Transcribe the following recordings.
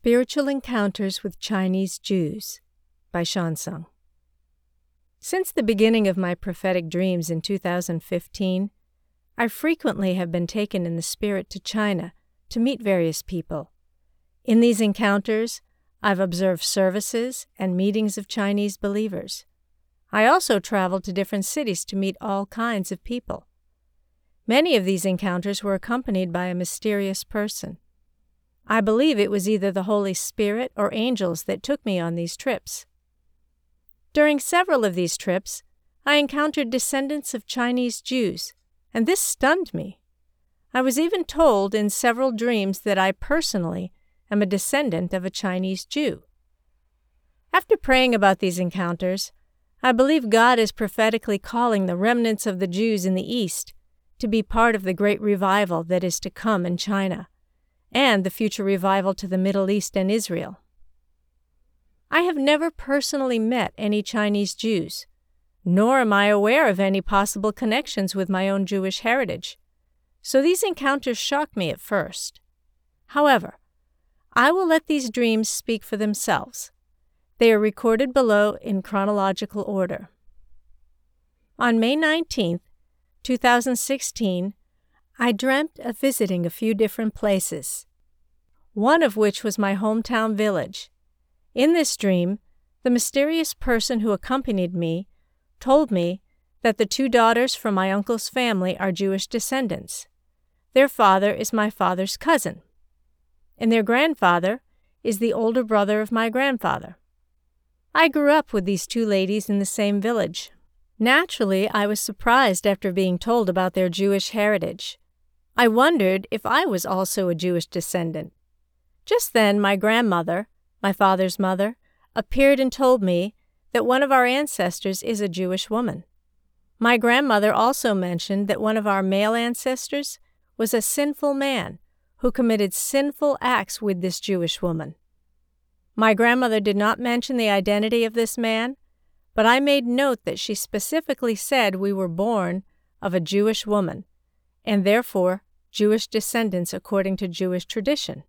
Spiritual Encounters with Chinese Jews by Sean Song. Since the beginning of my prophetic dreams in 2015, I frequently have been taken in the spirit to China to meet various people. In these encounters, I've observed services and meetings of Chinese believers. I also traveled to different cities to meet all kinds of people. Many of these encounters were accompanied by a mysterious person. I believe it was either the Holy Spirit or angels that took me on these trips. During several of these trips, I encountered descendants of Chinese Jews, and this stunned me. I was even told in several dreams that I personally am a descendant of a Chinese Jew. After praying about these encounters, I believe God is prophetically calling the remnants of the Jews in the East to be part of the great revival that is to come in China and the future revival to the Middle East and Israel. I have never personally met any Chinese Jews, nor am I aware of any possible connections with my own Jewish heritage, so these encounters shocked me at first. However, I will let these dreams speak for themselves. They are recorded below in chronological order. On May 19, 2016, I dreamt of visiting a few different places, one of which was my hometown village. In this dream, the mysterious person who accompanied me told me that the two daughters from my uncle's family are Jewish descendants. Their father is my father's cousin, and their grandfather is the older brother of my grandfather. I grew up with these two ladies in the same village. Naturally, I was surprised after being told about their Jewish heritage. I wondered if I was also a Jewish descendant. Just then, my grandmother, my father's mother, appeared and told me that one of our ancestors is a Jewish woman. My grandmother also mentioned that one of our male ancestors was a sinful man who committed sinful acts with this Jewish woman. My grandmother did not mention the identity of this man, but I made note that she specifically said we were born of a Jewish woman, and therefore Jewish descendants according to Jewish tradition.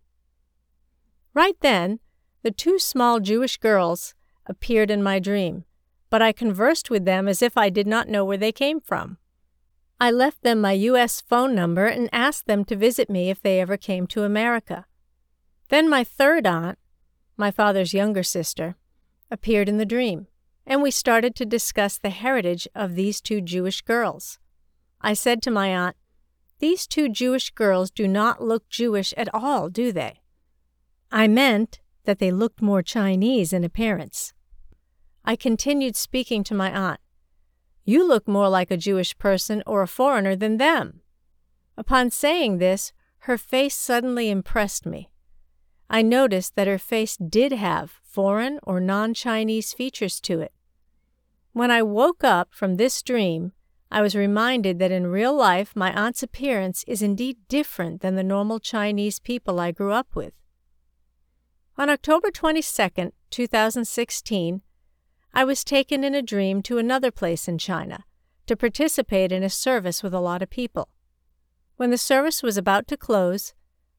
Right then, the two small Jewish girls appeared in my dream, but I conversed with them as if I did not know where they came from. I left them my U.S. phone number and asked them to visit me if they ever came to America. Then my third aunt, my father's younger sister, appeared in the dream, and we started to discuss the heritage of these two Jewish girls. I said to my aunt, these two Jewish girls do not look Jewish at all, do they? I meant that they looked more Chinese in appearance. I continued speaking to my aunt. You look more like a Jewish person or a foreigner than them. Upon saying this, her face suddenly impressed me. I noticed that her face did have foreign or non Chinese features to it. When I woke up from this dream, I was reminded that in real life my aunt's appearance is indeed different than the normal Chinese people I grew up with. On October 22, 2016, I was taken in a dream to another place in China to participate in a service with a lot of people. When the service was about to close,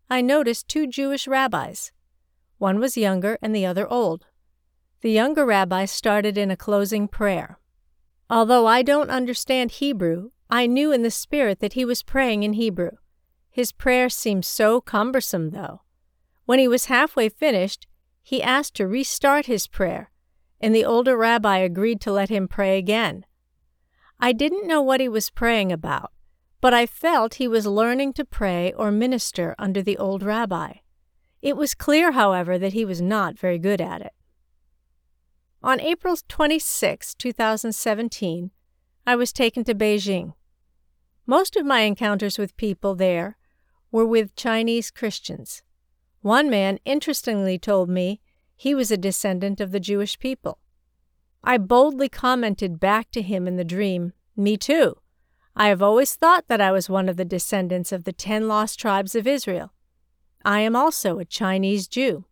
I noticed two Jewish rabbis. One was younger and the other old. The younger rabbi started in a closing prayer. Although I don't understand Hebrew, I knew in the Spirit that he was praying in Hebrew. His prayer seemed so cumbersome, though. When he was halfway finished, he asked to restart his prayer, and the older rabbi agreed to let him pray again. I didn't know what he was praying about, but I felt he was learning to pray or minister under the old rabbi. It was clear, however, that he was not very good at it. On April 26, 2017, I was taken to Beijing. Most of my encounters with people there were with Chinese Christians. One man interestingly told me he was a descendant of the Jewish people. I boldly commented back to him in the dream, Me too. I have always thought that I was one of the descendants of the ten lost tribes of Israel. I am also a Chinese Jew.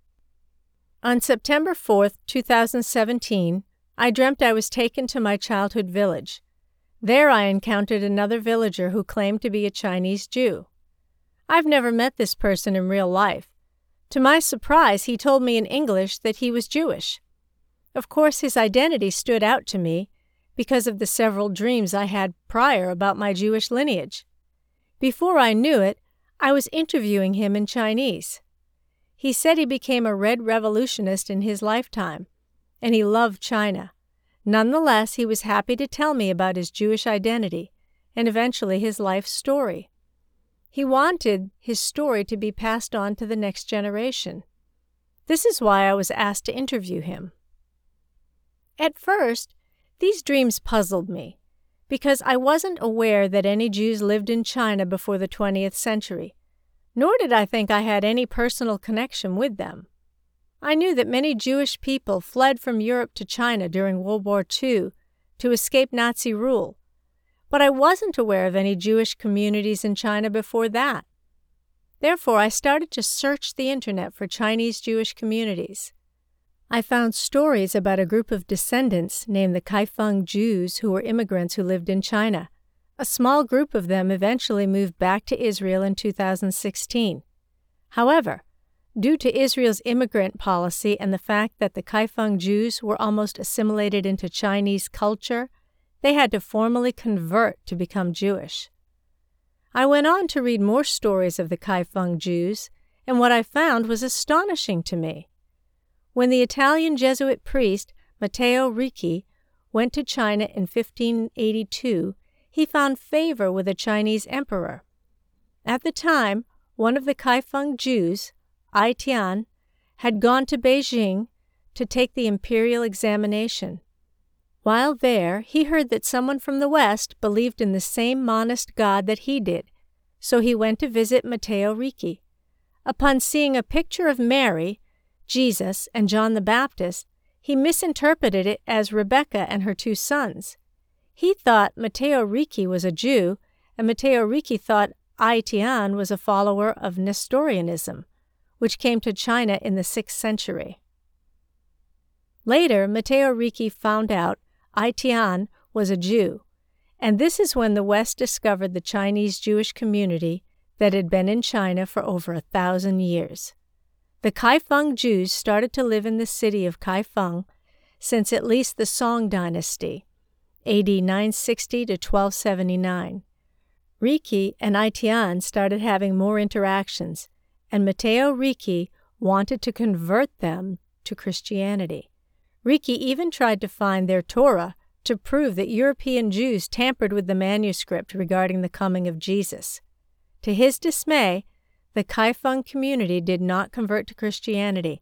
On September 4, 2017, I dreamt I was taken to my childhood village. There I encountered another villager who claimed to be a Chinese Jew. I've never met this person in real life, To my surprise, he told me in English that he was Jewish. Of course, his identity stood out to me because of the several dreams I had prior about my Jewish lineage. Before I knew it, I was interviewing him in Chinese. He said he became a red revolutionist in his lifetime, and he loved China. Nonetheless, he was happy to tell me about his Jewish identity and eventually his life story. He wanted his story to be passed on to the next generation. This is why I was asked to interview him. At first, these dreams puzzled me because I wasn't aware that any Jews lived in China before the 20th century, nor did I think I had any personal connection with them. I knew that many Jewish people fled from Europe to China during World War II to escape Nazi rule, but I wasn't aware of any Jewish communities in China before that. Therefore, I started to search the internet for Chinese Jewish communities. I found stories about a group of descendants named the Kaifeng Jews who were immigrants who lived in China. A small group of them eventually moved back to Israel in 2016. However, due to Israel's immigrant policy and the fact that the Kaifeng Jews were almost assimilated into Chinese culture, they had to formally convert to become Jewish. I went on to read more stories of the Kaifeng Jews, and what I found was astonishing to me. When the Italian Jesuit priest Matteo Ricci went to China in 1582, he found favor with a Chinese emperor. At the time, one of the Kaifeng Jews, Ai Tian, had gone to Beijing to take the imperial examination. While there, he heard that someone from the West believed in the same monist God that he did, so he went to visit Matteo Ricci. Upon seeing a picture of Mary, Jesus, and John the Baptist, he misinterpreted it as Rebecca and her two sons. He thought Matteo Ricci was a Jew, and Matteo Ricci thought Ai Tian was a follower of Nestorianism, which came to China in the 6th century. Later, Matteo Ricci found out Ai Tian was a Jew, and this is when the West discovered the Chinese Jewish community that had been in China for over a thousand years. The Kaifeng Jews started to live in the city of Kaifeng since at least the Song dynasty, AD 960 to 1279. Ricci and Ai Tian started having more interactions, and Matteo Ricci wanted to convert them to Christianity. Ricci even tried to find their Torah to prove that European Jews tampered with the manuscript regarding the coming of Jesus. To his dismay, the Kaifeng community did not convert to Christianity,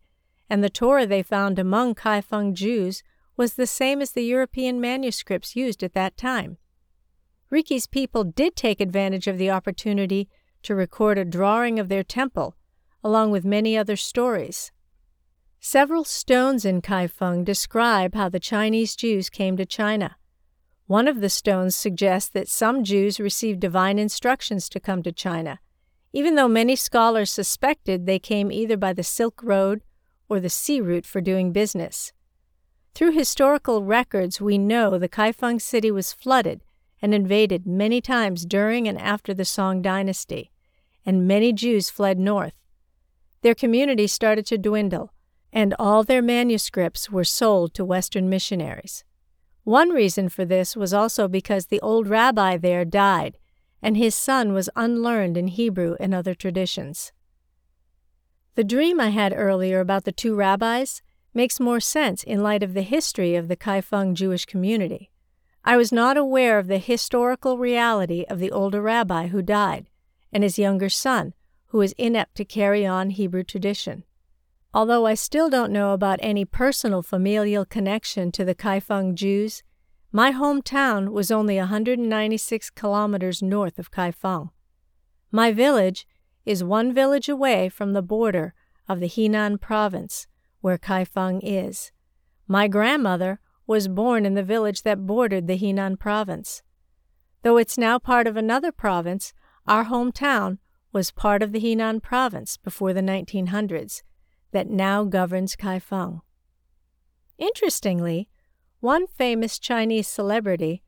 and the Torah they found among Kaifeng Jews was the same as the European manuscripts used at that time. Ricci's people did take advantage of the opportunity to record a drawing of their temple, along with many other stories. Several stones in Kaifeng describe how the Chinese Jews came to China. One of the stones suggests that some Jews received divine instructions to come to China, even though many scholars suspected they came either by the Silk Road or the sea route for doing business. Through historical records, we know the Kaifeng city was flooded and invaded many times during and after the Song dynasty, and many Jews fled north. Their community started to dwindle, and all their manuscripts were sold to Western missionaries. One reason for this was also because the old rabbi there died and his son was unlearned in Hebrew and other traditions. The dream I had earlier about the two rabbis makes more sense in light of the history of the Kaifeng Jewish community. I was not aware of the historical reality of the older rabbi who died and his younger son, who was inept to carry on Hebrew tradition. Although I still don't know about any personal familial connection to the Kaifeng Jews, my hometown was only 196 kilometers north of Kaifeng. My village is one village away from the border of the Henan province, where Kaifeng is. My grandmother was born in the village that bordered the Henan province. Though it's now part of another province, our hometown was part of the Henan province before the 1900s that now governs Kaifeng. Interestingly, one famous Chinese celebrity,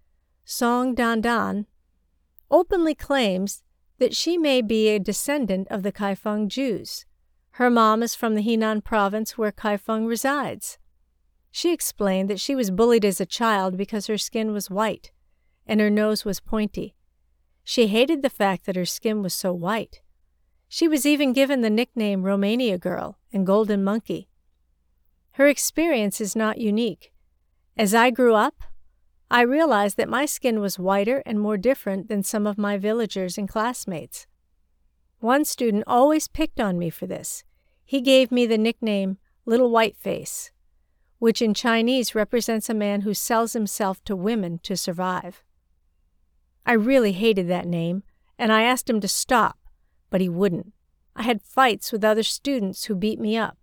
Song Dandan, openly claims that she may be a descendant of the Kaifeng Jews. Her mom is from the Henan province where Kaifeng resides. She explained that she was bullied as a child because her skin was white and her nose was pointy. She hated the fact that her skin was so white. She was even given the nickname Romania Girl and Golden Monkey. Her experience is not unique. As I grew up, I realized that my skin was whiter and more different than some of my villagers and classmates. One student always picked on me for this. He gave me the nickname Little White Face, which in Chinese represents a man who sells himself to women to survive. I really hated that name, and I asked him to stop, but he wouldn't. I had fights with other students who beat me up.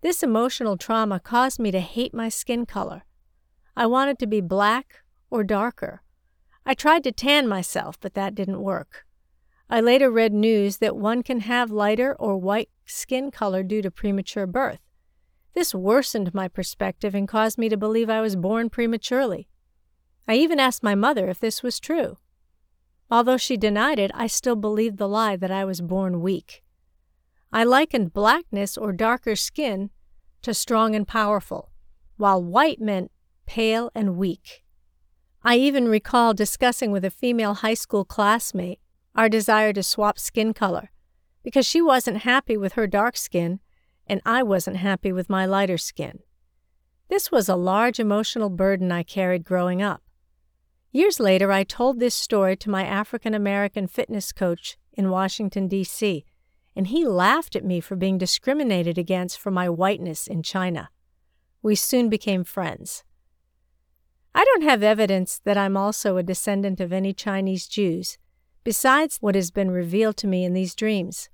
This emotional trauma caused me to hate my skin color. I wanted to be black or darker. I tried to tan myself, but that didn't work. I later read news that one can have lighter or white skin color due to premature birth. This worsened my perspective and caused me to believe I was born prematurely. I even asked my mother if this was true. Although she denied it, I still believed the lie that I was born weak. I likened blackness or darker skin to strong and powerful, while white meant pale and weak. I even recall discussing with a female high school classmate our desire to swap skin color because she wasn't happy with her dark skin and I wasn't happy with my lighter skin. This was a large emotional burden I carried growing up. Years later, I told this story to my African American fitness coach in Washington, D.C., and he laughed at me for being discriminated against for my whiteness in China. We soon became friends. I don't have evidence that I'm also a descendant of any Chinese Jews, besides what has been revealed to me in these dreams.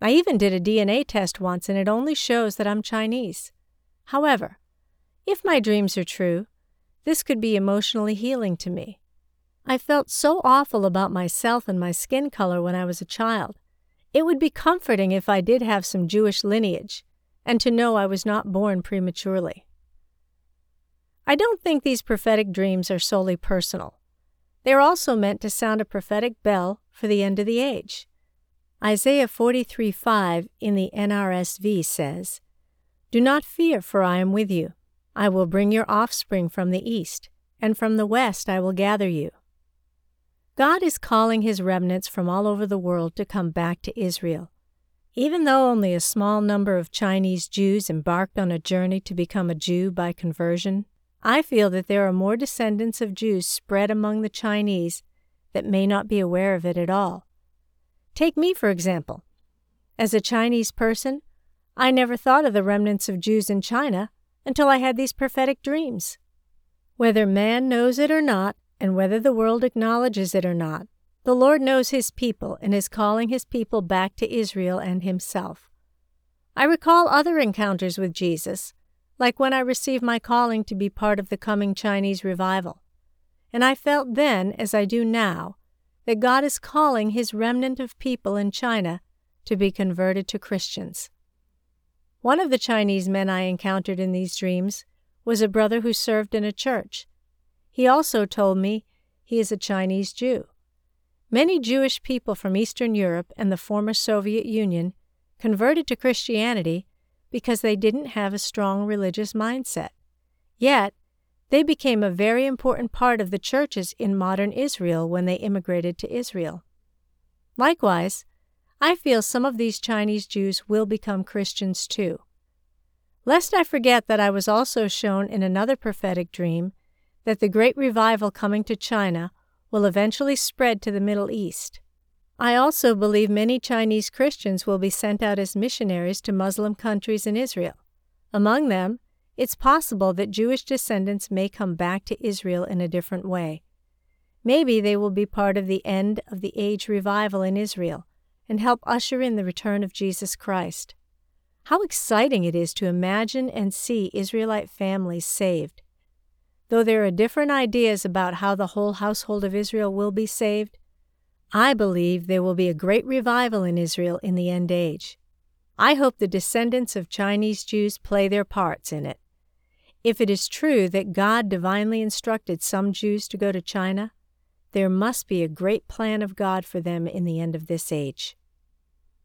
I even did a DNA test once and it only shows that I'm Chinese. However, if my dreams are true, this could be emotionally healing to me. I felt so awful about myself and my skin color when I was a child. It would be comforting if I did have some Jewish lineage, and to know I was not born prematurely. I don't think these prophetic dreams are solely personal. They are also meant to sound a prophetic bell for the end of the age. Isaiah 43 5 in the NRSV says, Do not fear, for I am with you. I will bring your offspring from the east, and from the west I will gather you. God is calling his remnants from all over the world to come back to Israel. Even though only a small number of Chinese Jews embarked on a journey to become a Jew by conversion, I feel that there are more descendants of Jews spread among the Chinese that may not be aware of it at all. Take me, for example. As a Chinese person, I never thought of the remnants of Jews in China until I had these prophetic dreams. Whether man knows it or not, and whether the world acknowledges it or not, the Lord knows his people and is calling his people back to Israel and himself. I recall other encounters with Jesus, like when I received my calling to be part of the coming Chinese revival. And I felt then, as I do now, that God is calling his remnant of people in China to be converted to Christians. One of the Chinese men I encountered in these dreams was a brother who served in a church. He also told me he is a Chinese Jew. Many Jewish people from Eastern Europe and the former Soviet Union converted to Christianity because they didn't have a strong religious mindset. Yet, they became a very important part of the churches in modern Israel when they immigrated to Israel. Likewise, I feel some of these Chinese Jews will become Christians too. Lest I forget that I was also shown in another prophetic dream that the great revival coming to China will eventually spread to the Middle East. I also believe many Chinese Christians will be sent out as missionaries to Muslim countries in Israel. Among them, it's possible that Jewish descendants may come back to Israel in a different way. Maybe they will be part of the end of the age revival in Israel and help usher in the return of Jesus Christ. How exciting it is to imagine and see Israelite families saved. Though there are different ideas about how the whole household of Israel will be saved, I believe there will be a great revival in Israel in the end age. I hope the descendants of Chinese Jews play their parts in it. If it is true that God divinely instructed some Jews to go to China, there must be a great plan of God for them in the end of this age.